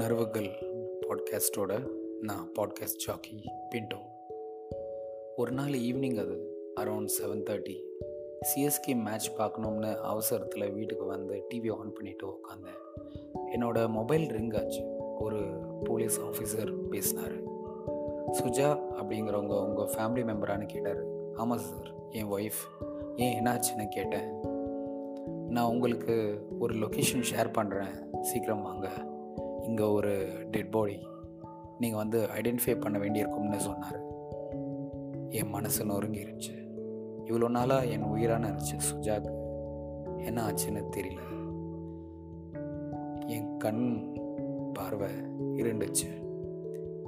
உணர்வுகள் பாட்காஸ்ட்டோட நான் பாட்காஸ்ட் ஜாக்கி பின்டோ ஒரு நாள் ஈவினிங் அது around seven thirty CSK match பார்க்கணும்னு அவசரத்தில் வீட்டுக்கு வந்து டிவி ஆன் பண்ணிவிட்டு உட்காந்தேன் என்னோடய மொபைல் ரிங் ஆச்சு. ஒரு போலீஸ் ஆஃபீஸர் பேசினார். சுஜா அப்படிங்கிறவங்க உங்கள் ஃபேமிலி மெம்பரானு கேட்டார். ஆமாம் சார் என் ஒய்ஃப் ஏன் என்னாச்சுன்னு கேட்டேன். நான் உங்களுக்கு ஒரு லொக்கேஷன் ஷேர் பண்ணுறேன் சீக்கிரம் வாங்க. இங்கே ஒரு டெட் பாடி நீங்கள் வந்து ஐடென்டிஃபை பண்ண வேண்டியிருக்கும்னு சொன்னார். என் மனசு நொறுங்கிருச்சு. இவ்வளோ நாளாக என் உயிரான இருந்துச்சு சுஜாக்கு என்ன ஆச்சுன்னு தெரியல. என் கண் பார்வை இருண்டுச்சு.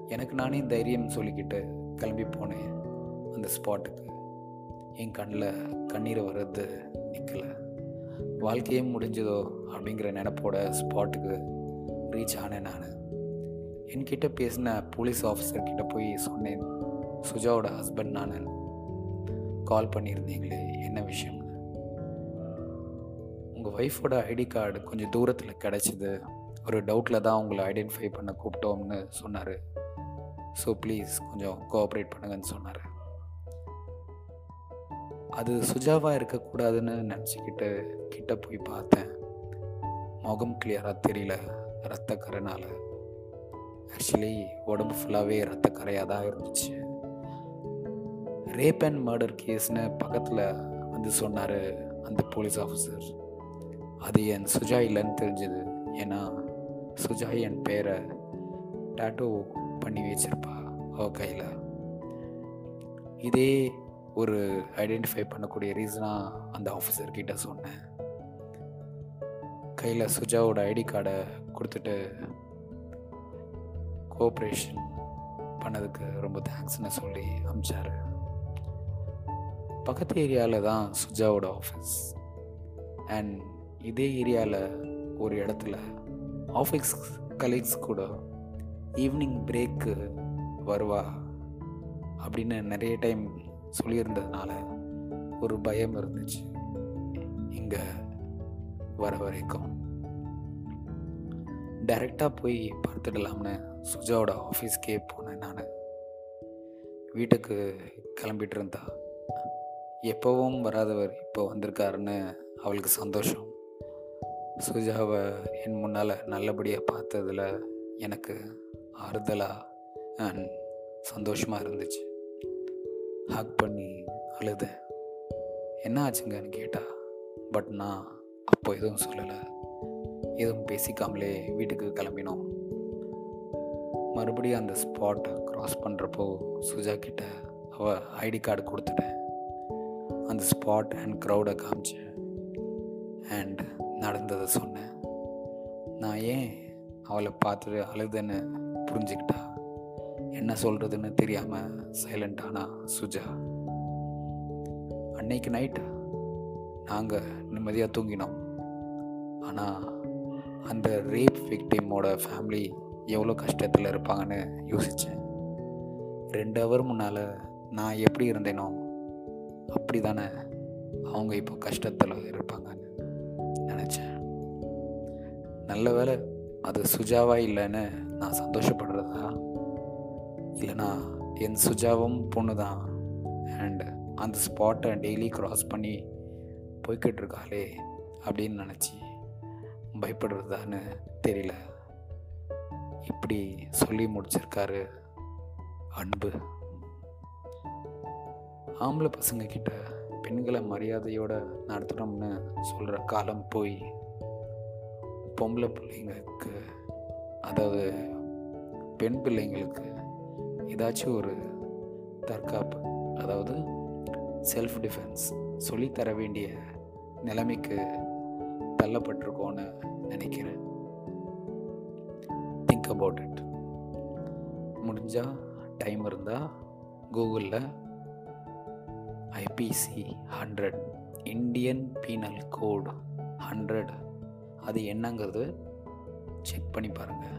எனக்கு நானே தைரியம் சொல்லிக்கிட்டு கிளம்பி போனேன் அந்த ஸ்பாட்டுக்கு என் கண்ணில் கண்ணீர் வர்றது நிற்கலை வாழ்க்கையே முடிஞ்சதோ அப்படிங்கிற நினப்போட ஸ்பாட்டுக்கு ரீச் ஆனேன் நான். என்கிட்ட பேசின போலீஸ் ஆஃபீஸர்கிட்ட போய் சொன்னேன் சுஜாவோட ஹஸ்பண்ட் நான் கால் பண்ணியிருந்தீங்களே என்ன விஷயம்னு? உங்கள் ஒய்ஃபோட ஐடி கார்டு கொஞ்சம் தூரத்தில் கிடச்சிது. ஒரு டவுட்டில் தான் உங்களை ஐடென்டிஃபை பண்ண கூப்பிட்டோம்னு சொன்னார். ஸோ ப்ளீஸ் கொஞ்சம் கோஆப்ரேட் பண்ணுங்கன்னு சொன்னார். அது சுஜாவாக இருக்கக்கூடாதுன்னு நினச்சிக்கிட்டு கிட்ட போய் பார்த்தேன். முகம் கிளியராக தெரியல. ரத்தக்கரைனால் ஆக்சுவலி உடம்பு ஃபுல்லாகவே ரத்தக்கரையாக தான் இருந்துச்சு. ரேப் அண்ட் மர்டர் கேஸ்னு பக்கத்தில் வந்து சொன்னார் அந்த போலீஸ் ஆஃபீஸர் அது என் சுஜா இல்லைன்னு தெரிஞ்சது. ஏன்னா சுஜா என் பேரை டேட்டோ பண்ணி வச்சிருப்பா அவ கையில். இதே ஒரு ஐடென்டிஃபை பண்ணக்கூடிய ரீசனாக அந்த ஆஃபீஸர்கிட்ட சொன்னேன். கையில் சுஜாவோட ஐடி கார்டை கொடுத்துட்டு கோஆப்ரேஷன் பண்ணதுக்கு ரொம்ப தேங்க்ஸ்னு சொல்லி அமிச்சார். பக்கத்து ஏரியாவில் தான் சுஜாவோட ஆஃபீஸ் அண்ட் இதே ஏரியாவில் ஒரு இடத்துல ஆஃபீஸ் கலீக்ஸ் கூட ஈவினிங் பிரேக்கு வருவா அப்படின்னு நிறைய டைம் சொல்லியிருந்ததுனால ஒரு பயம் இருந்துச்சு. இங்கே வர வரைக்கும். டைரெக்டாக போய் பார்த்துடலாம்னு சுஜாவோட ஆஃபீஸ்க்கே போனேன் நான். வீட்டுக்கு கிளம்பிட்டு இருந்தா. எப்போவும் வராதவர் இப்போ வந்திருக்காருன்னு அவளுக்கு சந்தோஷம். சுஜாவை என் முன்னால் நல்லபடியாக பார்த்ததில் எனக்கு ஆறுதலாக அண்ட் சந்தோஷமாக இருந்துச்சு. ஹக் பண்ணி அழுதேன். என்ன ஆச்சுங்கன்னு கேட்டா பட் நான் அப்போ எதுவும் சொல்லலை. எதுவும் பேசிக்காமலே வீட்டுக்கு கிளம்பினோம். மறுபடியும் அந்த ஸ்பாட்டை க்ராஸ் பண்ணுறப்போ சுஜா கிட்ட அவள் ஐடி கார்டு கொடுத்துட்டேன். அந்த ஸ்பாட் அண்ட் க்ரௌடை காமிச்சேன் அண்ட் நடந்ததை சொன்னேன். நான் ஏன் அவளை பார்த்துட்டு அழுதுன்னு புரிஞ்சுக்கிட்டா? என்ன சொல்கிறதுன்னு தெரியாமல் சைலண்டானா சுஜா. அன்னைக்கு நைட் நாங்கள் நிம்மதியாக தூங்கினோம். ஆனால் அந்த ரேப் விக்டிமோட ஃபேமிலி எவ்வளோ கஷ்டத்தில் இருப்பாங்கன்னு யோசித்தேன் ரெண்டு ஹவர் முன்னால் நான் எப்படி இருந்தேனோ அப்படி தானே அவங்க இப்போ கஷ்டத்தில் இருப்பாங்கன்னு நினச்சேன். நல்ல வேலை அது சுஜாவா இல்லைன்னு நான் சந்தோஷப்படுறதா? இல்லைனா என் சுஜாவும் பொண்ணு தான் அண்ட் அந்த ஸ்பாட்டை டெய்லி க்ராஸ் பண்ணி போய்கிட்டு இருக்காளே அப்படின்னு நினச்சி பயப்படுறதான்னு தெரியல. இப்படி சொல்லி முடிச்சிருக்காரு அன்பு. ஆம்பளை பசங்க கிட்ட பெண்களை மரியாதையோட நடத்தணும்னு சொல்கிற காலம் போய் பொம்பளை பிள்ளைங்களுக்கு அதாவது பெண் பிள்ளைங்களுக்கு ஏதாச்சும் ஒரு தற்காப்பு அதாவது செல்ஃப் டிஃபென்ஸ் சொல்லித்தர வேண்டிய நிலைமைக்கு தள்ளப்பட்டிருக்கோன்னு நினைக்கிறேன். திங்க் அபவுட் இட் முடிஞ்சால் டைம் இருந்தால் கூகுளில் IPC hundred Indian penal code hundred அது என்னங்கிறது செக் பண்ணி பாருங்கள்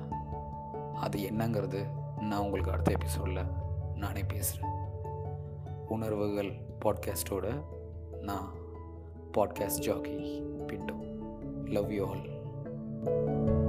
அது என்னங்கிறது நான் உங்களுக்கு அடுத்த எபிசோடில் நானே பேசுகிறேன் உணர்வுகள் பாட்காஸ்ட்டோட நான் podcast jockey Love you all.